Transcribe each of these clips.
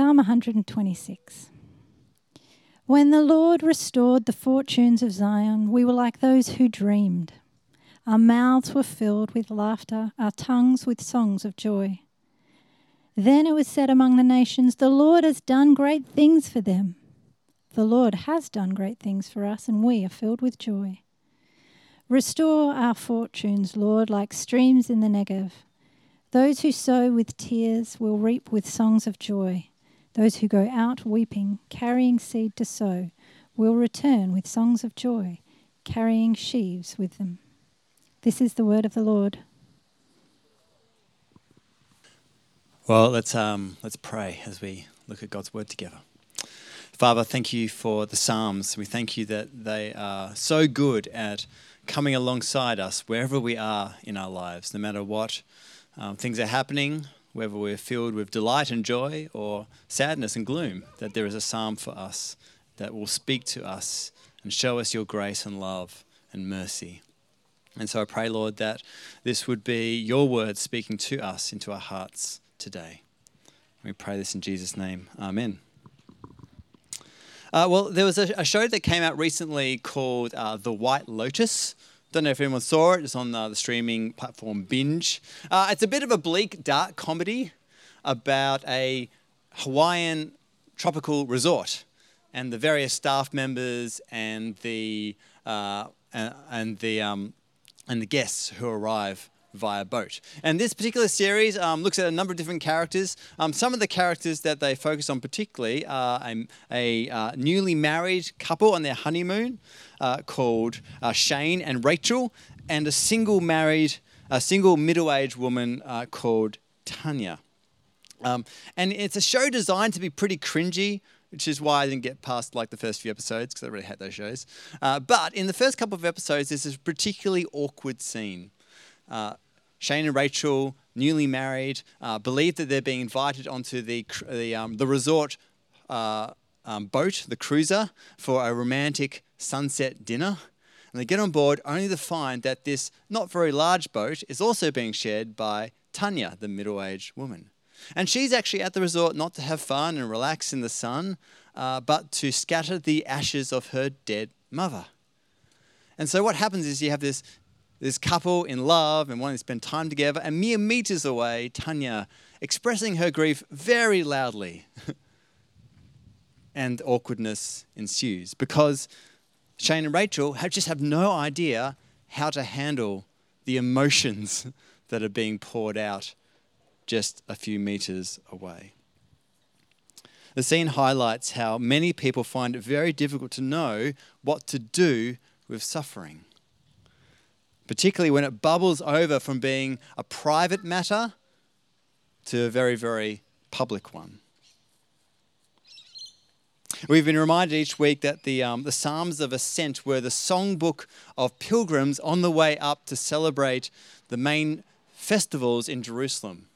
Psalm 126. When the Lord restored the fortunes of Zion, we were like those who dreamed. Our mouths were filled with laughter, our tongues with songs of joy. Then it was said among the nations, The Lord has done great things for them. The Lord has done great things for us, and we are filled with joy. Restore our fortunes, Lord, like streams in the Negev. Those who sow with tears will reap with songs of joy. Those who go out weeping, carrying seed to sow, will return with songs of joy, carrying sheaves with them. This is the word of the Lord. Well, let's um, let's pray as we look at God's word together. Father, thank you for the Psalms. We thank you that they are so good at coming alongside us wherever we are in our lives, no matter what um, things are happening, whether we're filled with delight and joy or sadness and gloom, that there is a psalm for us that will speak to us and show us your grace and love and mercy. And so I pray, Lord, that this would be your word speaking to us into our hearts today. We pray this in Jesus' name. Amen. Uh, well, there was a, a, show that came out recently called uh, The White Lotus. Don't know if anyone saw it. It's on uh, the streaming platform Binge. Uh, it's a bit of a bleak, dark comedy about a Hawaiian tropical resort and the various staff members and the uh, and the um, and the guests who arrive via boat. And this particular series um, looks at a number of different characters. Um, some of the characters that they focus on particularly are a, a uh, newly married couple on their honeymoon uh, called uh, Shane and Rachel, and a single married, a single middle-aged woman uh, called Tanya. Um, and it's a show designed to be pretty cringy, which is why I didn't get past like the first few episodes because I really hate those shows. Uh, but in the first couple of episodes, there's this particularly awkward scene uh, Shane and Rachel, newly married, uh, believe that they're being invited onto the, the, um, the resort uh, um, boat, the cruiser, for a romantic sunset dinner. And they get on board only to find that this not very large boat is also being shared by Tanya, the middle aged woman. And she's actually at the resort not to have fun and relax in the sun, uh, but to scatter the ashes of her dead mother. And so what happens is you have this this couple in love and wanting to spend time together, and mere meters away, Tanya expressing her grief very loudly. and awkwardness ensues because Shane and Rachel have just have no idea how to handle the emotions that are being poured out just a few meters away. The scene highlights how many people find it very difficult to know what to do with suffering particularly when it bubbles over from being a private matter to a very, very public one. We've been reminded each week that the, um, the Psalms of Ascent were the songbook of pilgrims on the way up to celebrate the main festivals in Jerusalem.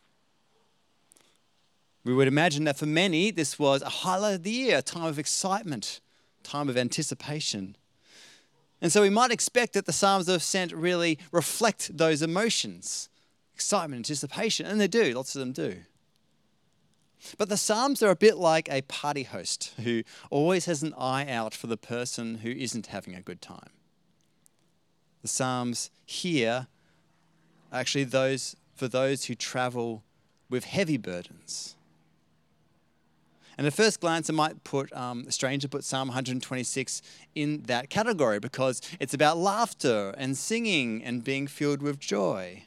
We would imagine that for many, this was a highlight of the year, a time of excitement, time of anticipation. And so we might expect that the Psalms of Ascent really reflect those emotions excitement, anticipation, and they do, lots of them do. But the Psalms are a bit like a party host who always has an eye out for the person who isn't having a good time. The Psalms here are actually those for those who travel with heavy burdens. And at first glance, it might put um, strange put Psalm 126 in that category because it's about laughter and singing and being filled with joy.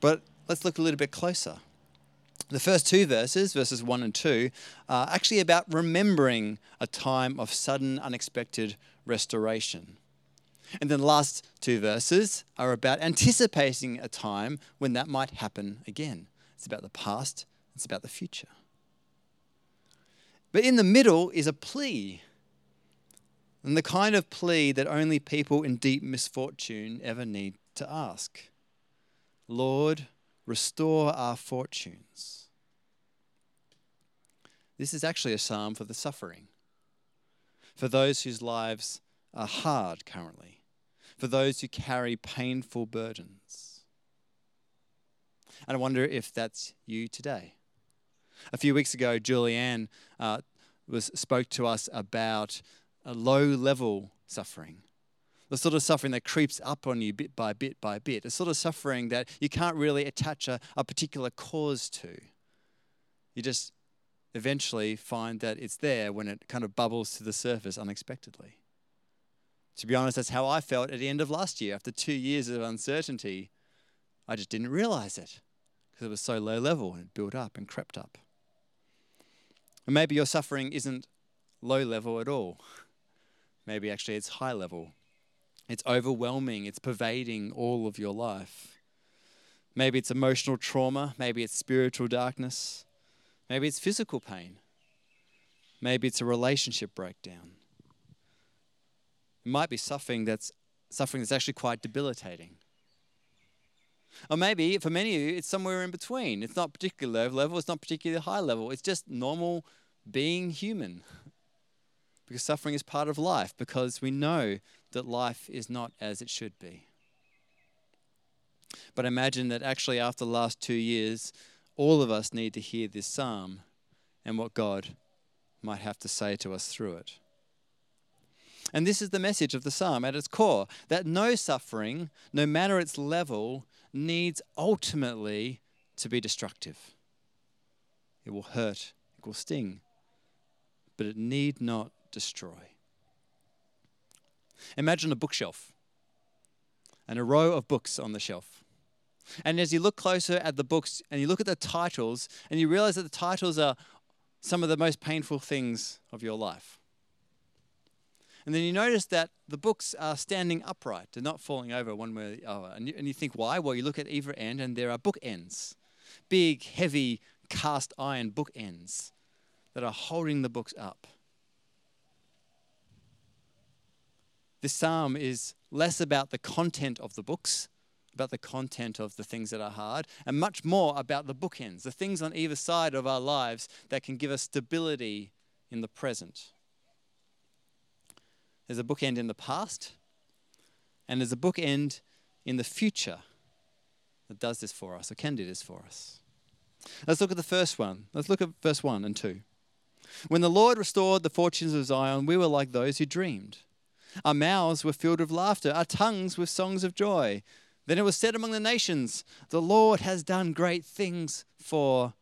But let's look a little bit closer. The first two verses, verses 1 and 2, are actually about remembering a time of sudden, unexpected restoration. And then the last two verses are about anticipating a time when that might happen again. It's about the past, it's about the future. But in the middle is a plea. And the kind of plea that only people in deep misfortune ever need to ask Lord, restore our fortunes. This is actually a psalm for the suffering, for those whose lives are hard currently, for those who carry painful burdens. And I wonder if that's you today A few weeks ago, Julianne uh, was, spoke to us about a low level suffering. The sort of suffering that creeps up on you bit by bit by bit. The sort of suffering that you can't really attach a, a particular cause to. You just eventually find that it's there when it kind of bubbles to the surface unexpectedly. To be honest, that's how I felt at the end of last year. After two years of uncertainty, I just didn't realize it because it was so low level and it built up and crept up. And maybe your suffering isn't low level at all. Maybe actually it's high level. It's overwhelming, it's pervading all of your life. Maybe it's emotional trauma, maybe it's spiritual darkness, maybe it's physical pain, maybe it's a relationship breakdown. It might be suffering that's suffering that's actually quite debilitating. Or maybe for many of you, it's somewhere in between. It's not particularly low level, it's not particularly high level. It's just normal being human. Because suffering is part of life, because we know that life is not as it should be. But imagine that actually, after the last two years, all of us need to hear this psalm and what God might have to say to us through it. And this is the message of the psalm at its core that no suffering, no matter its level, needs ultimately to be destructive. It will hurt, it will sting, but it need not destroy. Imagine a bookshelf and a row of books on the shelf. And as you look closer at the books and you look at the titles, and you realize that the titles are some of the most painful things of your life. And then you notice that the books are standing upright, they're not falling over one way or the other. And you, and you think, why? Well, you look at either end and there are bookends big, heavy, cast iron bookends that are holding the books up. This psalm is less about the content of the books, about the content of the things that are hard, and much more about the bookends, the things on either side of our lives that can give us stability in the present. There's a bookend in the past, and there's a bookend in the future that does this for us, or can do this for us. Let's look at the first one. Let's look at verse 1 and 2. When the Lord restored the fortunes of Zion, we were like those who dreamed. Our mouths were filled with laughter, our tongues with songs of joy. Then it was said among the nations, The Lord has done great things for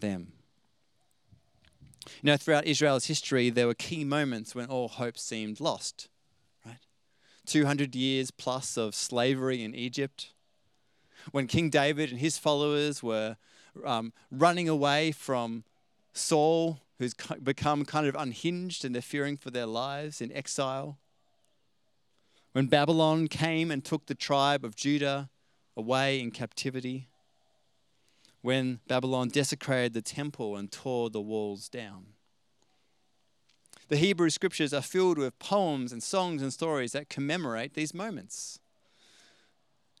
them. You know, throughout Israel's history, there were key moments when all hope seemed lost, right? 200 years plus of slavery in Egypt, when King David and his followers were um, running away from Saul, who's become kind of unhinged and they're fearing for their lives in exile. When Babylon came and took the tribe of Judah away in captivity when Babylon desecrated the temple and tore the walls down. The Hebrew scriptures are filled with poems and songs and stories that commemorate these moments.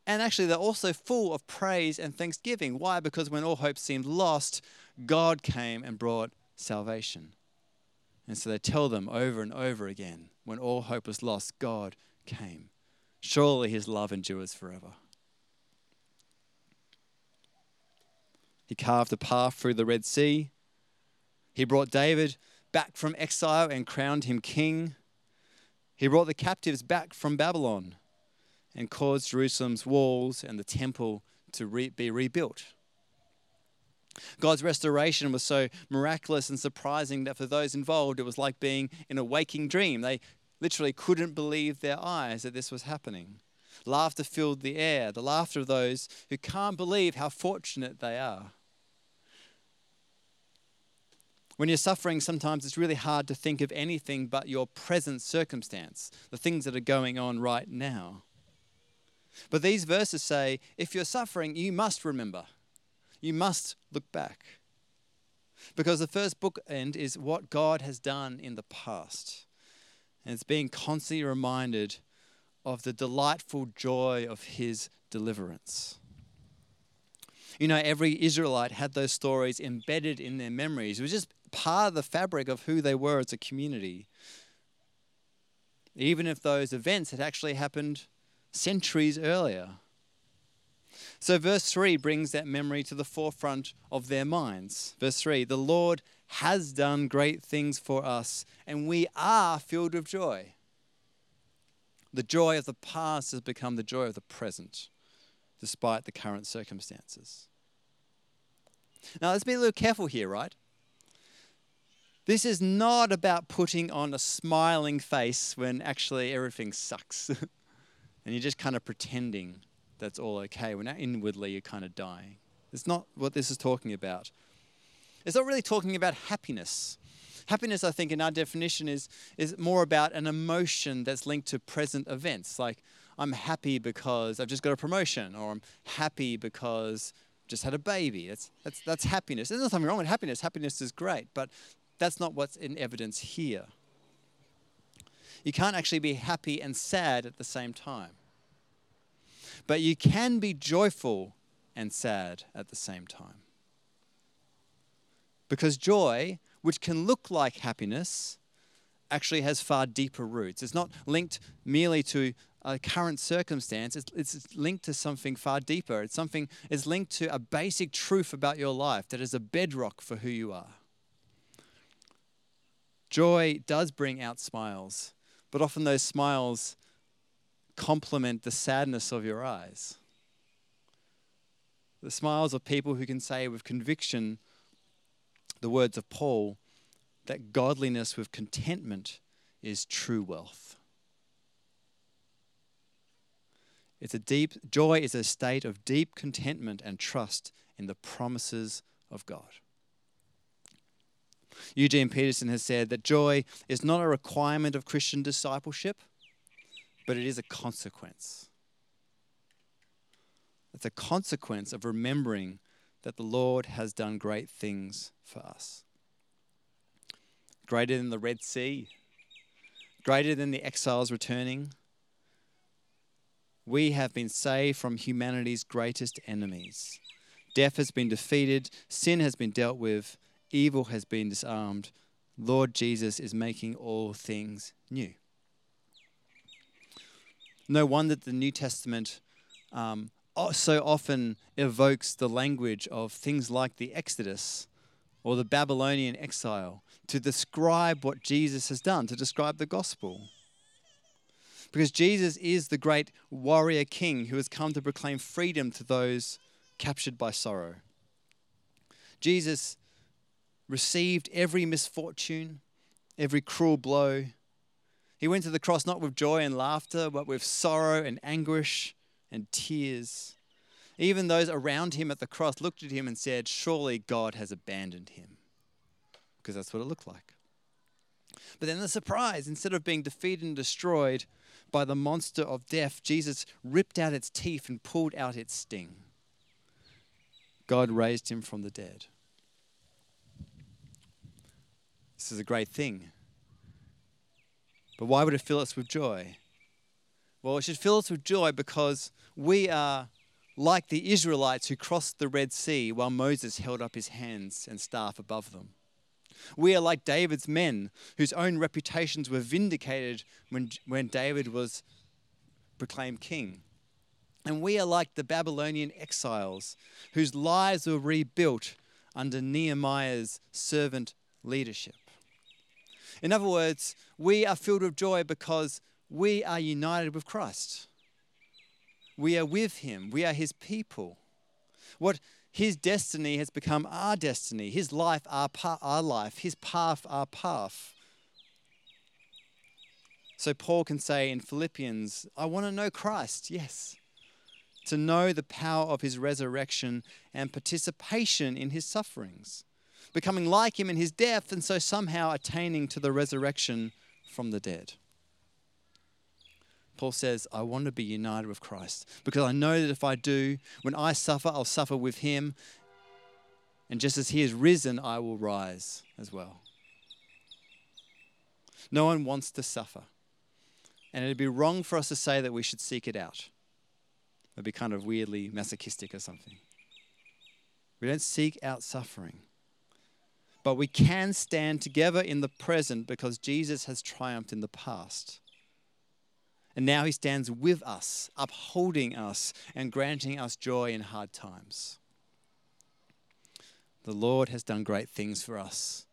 And actually, they're also full of praise and thanksgiving. Why? Because when all hope seemed lost, God came and brought salvation. And so they tell them over and over again when all hope was lost, God came. Surely his love endures forever. He carved a path through the Red Sea. He brought David back from exile and crowned him king. He brought the captives back from Babylon and caused Jerusalem's walls and the temple to re- be rebuilt. God's restoration was so miraculous and surprising that for those involved, it was like being in a waking dream. They literally couldn't believe their eyes that this was happening. Laughter filled the air, the laughter of those who can't believe how fortunate they are. When you're suffering, sometimes it's really hard to think of anything but your present circumstance, the things that are going on right now. But these verses say if you're suffering, you must remember. You must look back. Because the first bookend is what God has done in the past. And it's being constantly reminded of the delightful joy of his deliverance. You know, every Israelite had those stories embedded in their memories. It was just part of the fabric of who they were as a community. Even if those events had actually happened centuries earlier. So, verse 3 brings that memory to the forefront of their minds. Verse 3 The Lord has done great things for us, and we are filled with joy. The joy of the past has become the joy of the present, despite the current circumstances. Now, let's be a little careful here, right? This is not about putting on a smiling face when actually everything sucks and you're just kind of pretending that's all okay when inwardly you're kind of dying. It's not what this is talking about. It's not really talking about happiness. Happiness, I think, in our definition, is, is more about an emotion that's linked to present events. Like, I'm happy because I've just got a promotion, or I'm happy because I've just had a baby. That's, that's, that's happiness. There's nothing wrong with happiness. Happiness is great, but that's not what's in evidence here. You can't actually be happy and sad at the same time. But you can be joyful and sad at the same time. Because joy, which can look like happiness, actually has far deeper roots. It's not linked merely to a current circumstance, it's, it's linked to something far deeper. It's something it's linked to a basic truth about your life that is a bedrock for who you are. Joy does bring out smiles, but often those smiles complement the sadness of your eyes. The smiles of people who can say with conviction the words of Paul that godliness with contentment is true wealth. It's a deep joy is a state of deep contentment and trust in the promises of God. Eugene Peterson has said that joy is not a requirement of Christian discipleship, but it is a consequence. It's a consequence of remembering that the Lord has done great things for us. Greater than the Red Sea, greater than the exiles returning. We have been saved from humanity's greatest enemies. Death has been defeated, sin has been dealt with, evil has been disarmed. Lord Jesus is making all things new. No wonder the New Testament um, so often evokes the language of things like the Exodus or the Babylonian exile to describe what Jesus has done, to describe the gospel. Because Jesus is the great warrior king who has come to proclaim freedom to those captured by sorrow. Jesus received every misfortune, every cruel blow. He went to the cross not with joy and laughter, but with sorrow and anguish and tears. Even those around him at the cross looked at him and said, Surely God has abandoned him. Because that's what it looked like. But then the surprise instead of being defeated and destroyed by the monster of death, Jesus ripped out its teeth and pulled out its sting. God raised him from the dead. This is a great thing. But why would it fill us with joy? Well, it should fill us with joy because we are like the Israelites who crossed the Red Sea while Moses held up his hands and staff above them. We are like David's men whose own reputations were vindicated when, when David was proclaimed king. And we are like the Babylonian exiles whose lives were rebuilt under Nehemiah's servant leadership. In other words, we are filled with joy because we are united with Christ. We are with Him, we are His people. What His destiny has become our destiny, His life, our, pa- our life, His path, our path. So Paul can say in Philippians, I want to know Christ, yes. To know the power of his resurrection and participation in his sufferings, becoming like him in his death, and so somehow attaining to the resurrection from the dead. Paul says, I want to be united with Christ because I know that if I do, when I suffer, I'll suffer with him. And just as he has risen, I will rise as well. No one wants to suffer. And it'd be wrong for us to say that we should seek it out. It'd be kind of weirdly masochistic or something. We don't seek out suffering. But we can stand together in the present because Jesus has triumphed in the past. And now he stands with us, upholding us and granting us joy in hard times. The Lord has done great things for us,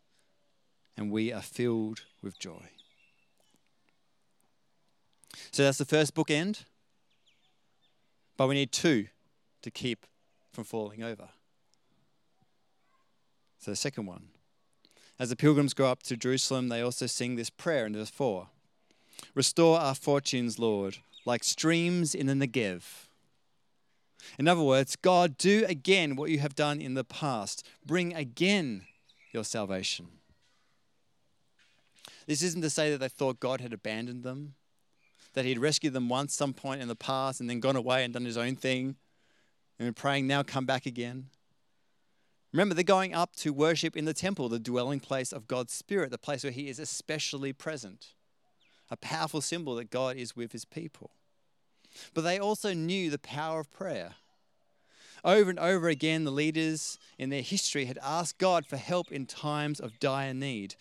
and we are filled with joy. So that's the first bookend. But we need two to keep from falling over. So the second one. As the pilgrims go up to Jerusalem, they also sing this prayer in verse 4 Restore our fortunes, Lord, like streams in the Negev. In other words, God, do again what you have done in the past. Bring again your salvation. This isn't to say that they thought God had abandoned them, that He'd rescued them once, some point in the past, and then gone away and done His own thing, and praying, now come back again. Remember, they're going up to worship in the temple, the dwelling place of God's Spirit, the place where He is especially present. A powerful symbol that God is with His people. But they also knew the power of prayer. Over and over again, the leaders in their history had asked God for help in times of dire need.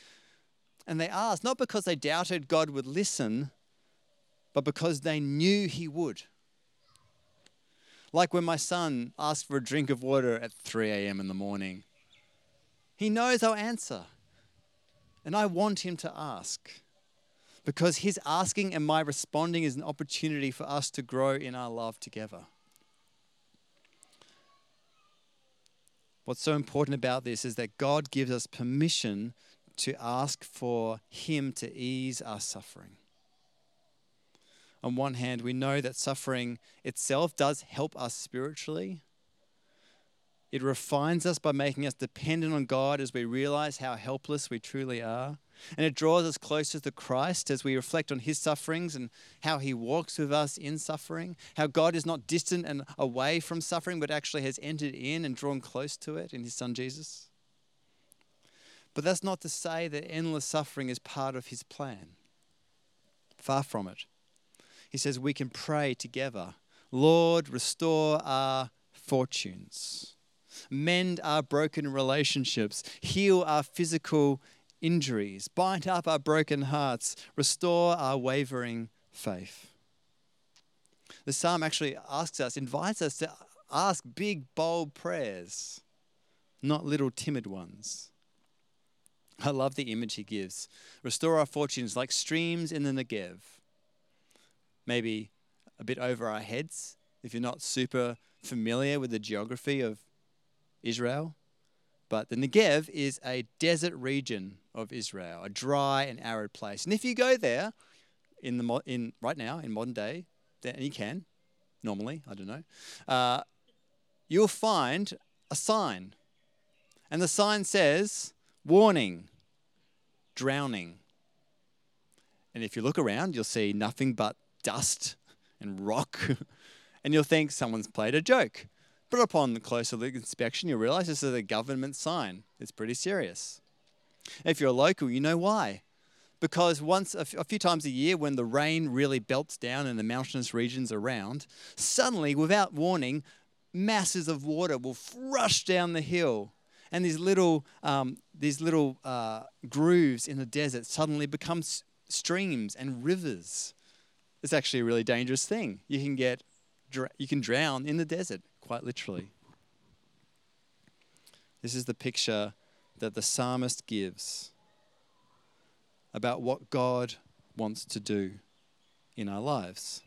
And they asked not because they doubted God would listen, but because they knew He would. Like when my son asked for a drink of water at 3 a.m. in the morning. He knows I'll answer. And I want him to ask. Because his asking and my responding is an opportunity for us to grow in our love together. What's so important about this is that God gives us permission to ask for Him to ease our suffering on one hand, we know that suffering itself does help us spiritually. It refines us by making us dependent on God as we realize how helpless we truly are. And it draws us closer to Christ as we reflect on his sufferings and how he walks with us in suffering. How God is not distant and away from suffering, but actually has entered in and drawn close to it in his son Jesus. But that's not to say that endless suffering is part of his plan. Far from it he says we can pray together Lord, restore our fortunes, mend our broken relationships, heal our physical injuries, bind up our broken hearts, restore our wavering faith. The psalm actually asks us, invites us to ask big, bold prayers, not little, timid ones. I love the image he gives. Restore our fortunes like streams in the Negev maybe a bit over our heads if you're not super familiar with the geography of Israel. But the Negev is a desert region of Israel, a dry and arid place. And if you go there in the in right now in modern day, and you can normally, I don't know, uh, you'll find a sign, and the sign says, "Warning, drowning." And if you look around, you'll see nothing but dust and rock, and you'll think someone's played a joke. But upon closer inspection, you'll realize this is a government sign. It's pretty serious. If you're a local, you know why. Because once, a few times a year, when the rain really belts down in the mountainous regions around, suddenly, without warning, masses of water will rush down the hill and these little um, these little uh, grooves in the desert suddenly become streams and rivers it's actually a really dangerous thing. You can get you can drown in the desert, quite literally. This is the picture that the psalmist gives about what God wants to do in our lives.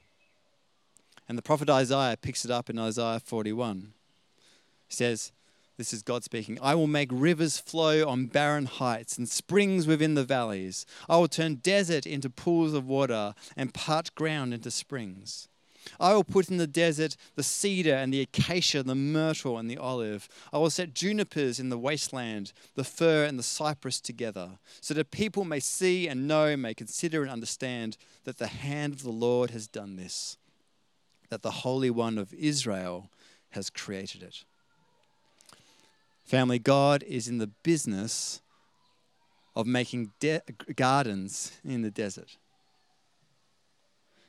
And the prophet Isaiah picks it up in Isaiah 41. He says, this is God speaking. I will make rivers flow on barren heights and springs within the valleys. I will turn desert into pools of water and parched ground into springs. I will put in the desert the cedar and the acacia, the myrtle and the olive. I will set junipers in the wasteland, the fir and the cypress together, so that people may see and know, may consider and understand that the hand of the Lord has done this, that the Holy One of Israel has created it. Family, God is in the business of making de- gardens in the desert.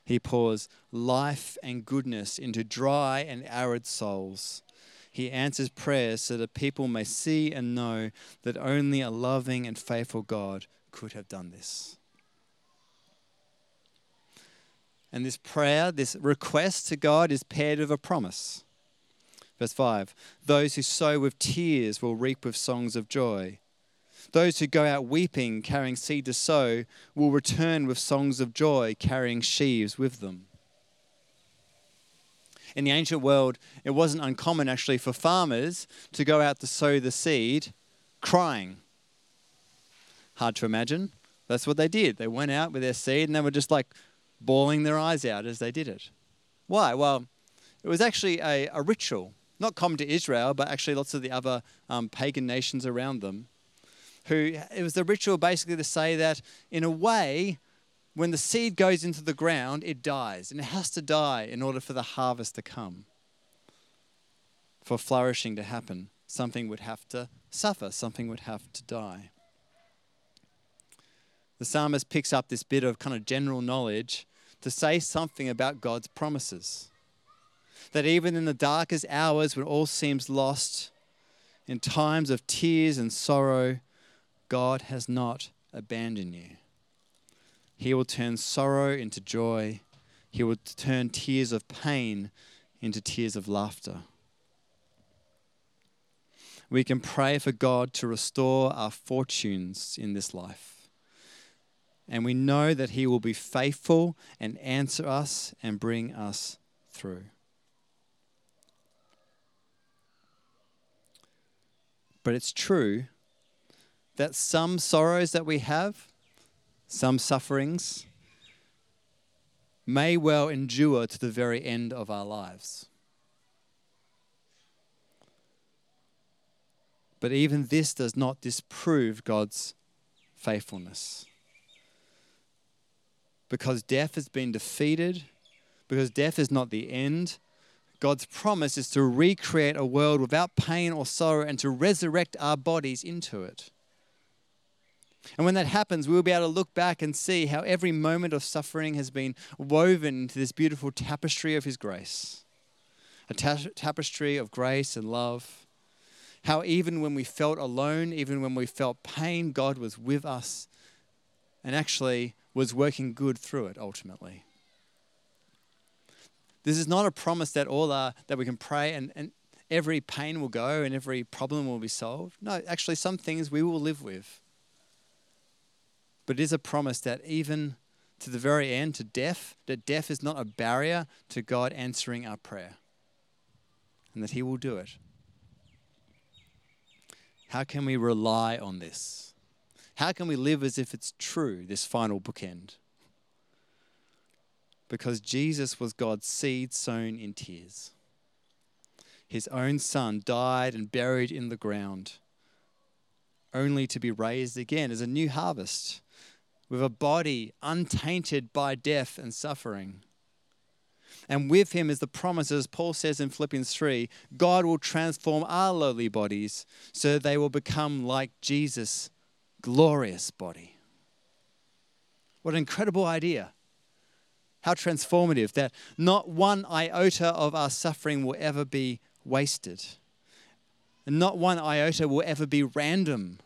He pours life and goodness into dry and arid souls. He answers prayers so that people may see and know that only a loving and faithful God could have done this. And this prayer, this request to God, is paired with a promise. Verse 5 Those who sow with tears will reap with songs of joy. Those who go out weeping, carrying seed to sow, will return with songs of joy, carrying sheaves with them. In the ancient world, it wasn't uncommon actually for farmers to go out to sow the seed crying. Hard to imagine. That's what they did. They went out with their seed and they were just like bawling their eyes out as they did it. Why? Well, it was actually a, a ritual, not common to Israel, but actually lots of the other um, pagan nations around them. Who it was the ritual basically to say that in a way, when the seed goes into the ground, it dies, and it has to die in order for the harvest to come. For flourishing to happen, something would have to suffer, something would have to die the psalmist picks up this bit of kind of general knowledge to say something about God's promises. That even in the darkest hours when all seems lost, in times of tears and sorrow, God has not abandoned you. He will turn sorrow into joy. He will turn tears of pain into tears of laughter. We can pray for God to restore our fortunes in this life and we know that He will be faithful and answer us and bring us through. But it's true that some sorrows that we have, some sufferings, may well endure to the very end of our lives. But even this does not disprove God's faithfulness because death has been defeated, because death is not the end. God's promise is to recreate a world without pain or sorrow and to resurrect our bodies into it. And when that happens, we'll be able to look back and see how every moment of suffering has been woven into this beautiful tapestry of His grace a ta- tapestry of grace and love. How even when we felt alone, even when we felt pain, God was with us and actually was working good through it ultimately. This is not a promise that all are that we can pray and, and every pain will go and every problem will be solved. No, actually some things we will live with. But it is a promise that even to the very end, to death, that death is not a barrier to God answering our prayer. And that He will do it. How can we rely on this? How can we live as if it's true, this final bookend? Because Jesus was God's seed sown in tears. His own son died and buried in the ground, only to be raised again as a new harvest with a body untainted by death and suffering. And with him is the promise, as Paul says in Philippians 3 God will transform our lowly bodies so they will become like Jesus glorious body. What an incredible idea. How transformative that not one iota of our suffering will ever be wasted. And not one iota will ever be random.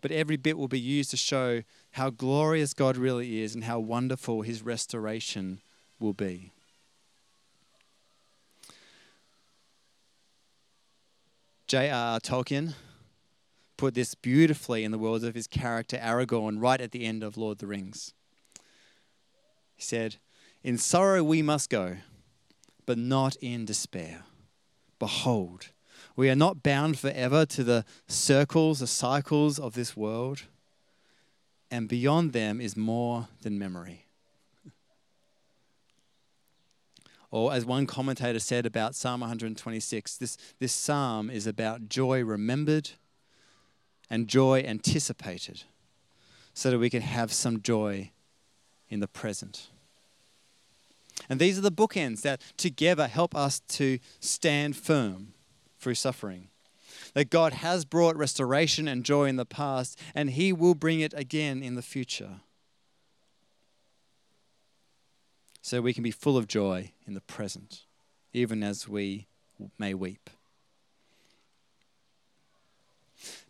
But every bit will be used to show how glorious God really is and how wonderful his restoration will be. J.R.R. Tolkien put this beautifully in the words of his character Aragorn right at the end of Lord of the Rings. He said, In sorrow we must go, but not in despair. Behold, we are not bound forever to the circles, the cycles of this world, and beyond them is more than memory. Or, as one commentator said about Psalm 126, this, this psalm is about joy remembered and joy anticipated so that we can have some joy in the present. And these are the bookends that together help us to stand firm through suffering. That God has brought restoration and joy in the past, and He will bring it again in the future. So we can be full of joy in the present, even as we may weep.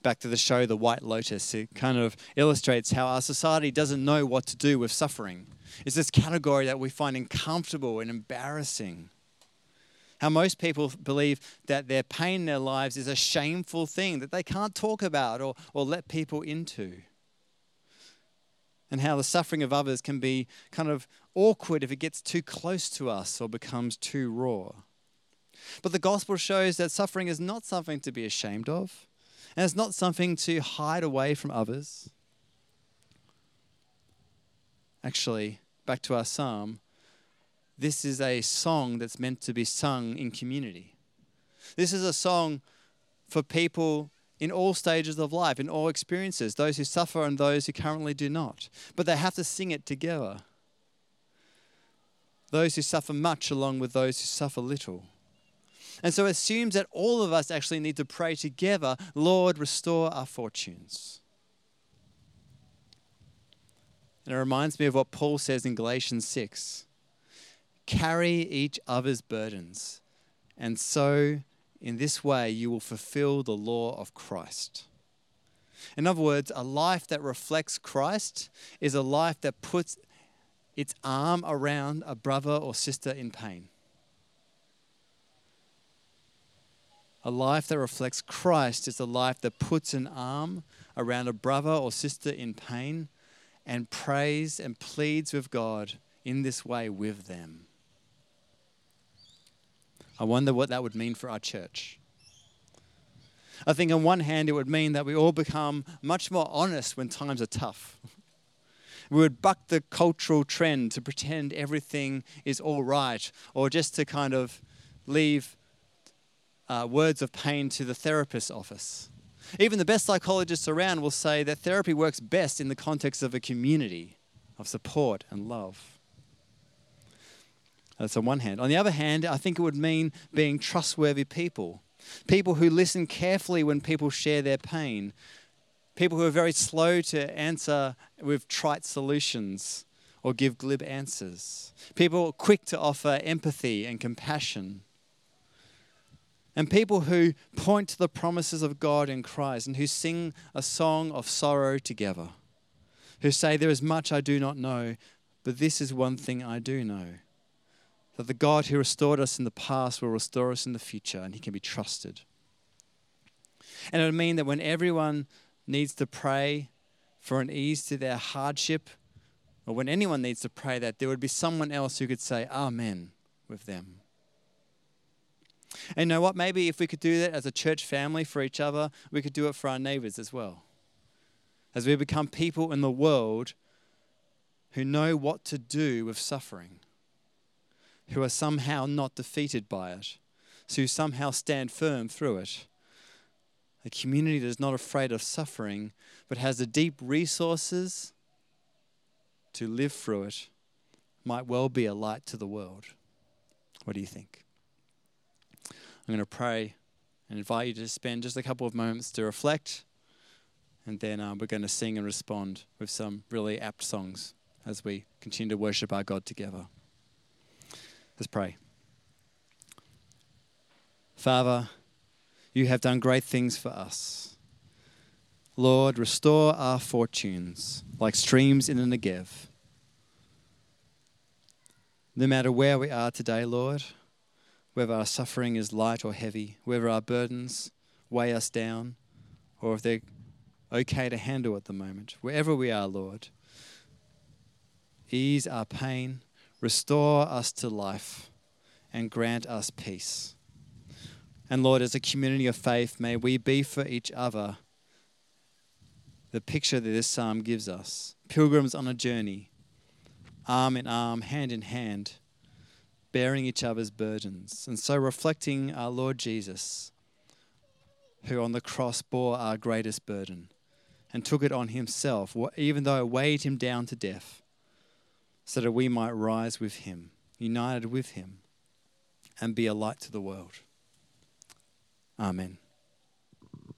Back to the show The White Lotus. It kind of illustrates how our society doesn't know what to do with suffering. It's this category that we find uncomfortable and embarrassing. How most people believe that their pain in their lives is a shameful thing that they can't talk about or, or let people into. And how the suffering of others can be kind of awkward if it gets too close to us or becomes too raw. But the gospel shows that suffering is not something to be ashamed of, and it's not something to hide away from others. Actually, back to our psalm, this is a song that's meant to be sung in community. This is a song for people in all stages of life, in all experiences, those who suffer and those who currently do not. But they have to sing it together. Those who suffer much along with those who suffer little. And so it assumes that all of us actually need to pray together Lord, restore our fortunes. And it reminds me of what Paul says in Galatians 6 carry each other's burdens, and so in this way you will fulfill the law of Christ. In other words, a life that reflects Christ is a life that puts its arm around a brother or sister in pain. A life that reflects Christ is a life that puts an arm around a brother or sister in pain and prays and pleads with God in this way with them. I wonder what that would mean for our church. I think, on one hand, it would mean that we all become much more honest when times are tough. We would buck the cultural trend to pretend everything is all right, or just to kind of leave uh, words of pain to the therapist's office. Even the best psychologists around will say that therapy works best in the context of a community of support and love. That's on one hand. On the other hand, I think it would mean being trustworthy people, people who listen carefully when people share their pain, people who are very slow to answer with trite solutions or give glib answers, people quick to offer empathy and compassion and people who point to the promises of God in Christ and who sing a song of sorrow together, who say, There is much I do not know, but this is one thing I do know that the God who restored us in the past will restore us in the future, and he can be trusted. And it would mean that when everyone needs to pray for an ease to their hardship, or when anyone needs to pray that, there would be someone else who could say Amen with them. And you know what? Maybe if we could do that as a church family for each other, we could do it for our neighbors as well. As we become people in the world who know what to do with suffering, who are somehow not defeated by it, who somehow stand firm through it. A community that is not afraid of suffering, but has the deep resources to live through it, might well be a light to the world. What do you think? I'm going to pray and invite you to spend just a couple of moments to reflect, and then uh, we're going to sing and respond with some really apt songs as we continue to worship our God together. Let's pray. Father, you have done great things for us. Lord, restore our fortunes like streams in the Negev. No matter where we are today, Lord, whether our suffering is light or heavy, whether our burdens weigh us down, or if they're okay to handle at the moment. Wherever we are, Lord, ease our pain, restore us to life, and grant us peace. And Lord, as a community of faith, may we be for each other the picture that this psalm gives us pilgrims on a journey, arm in arm, hand in hand bearing each other's burdens. And so reflecting our Lord Jesus, who on the cross bore our greatest burden and took it on himself, even though it weighed him down to death, so that we might rise with him, united with him, and be a light to the world. Amen.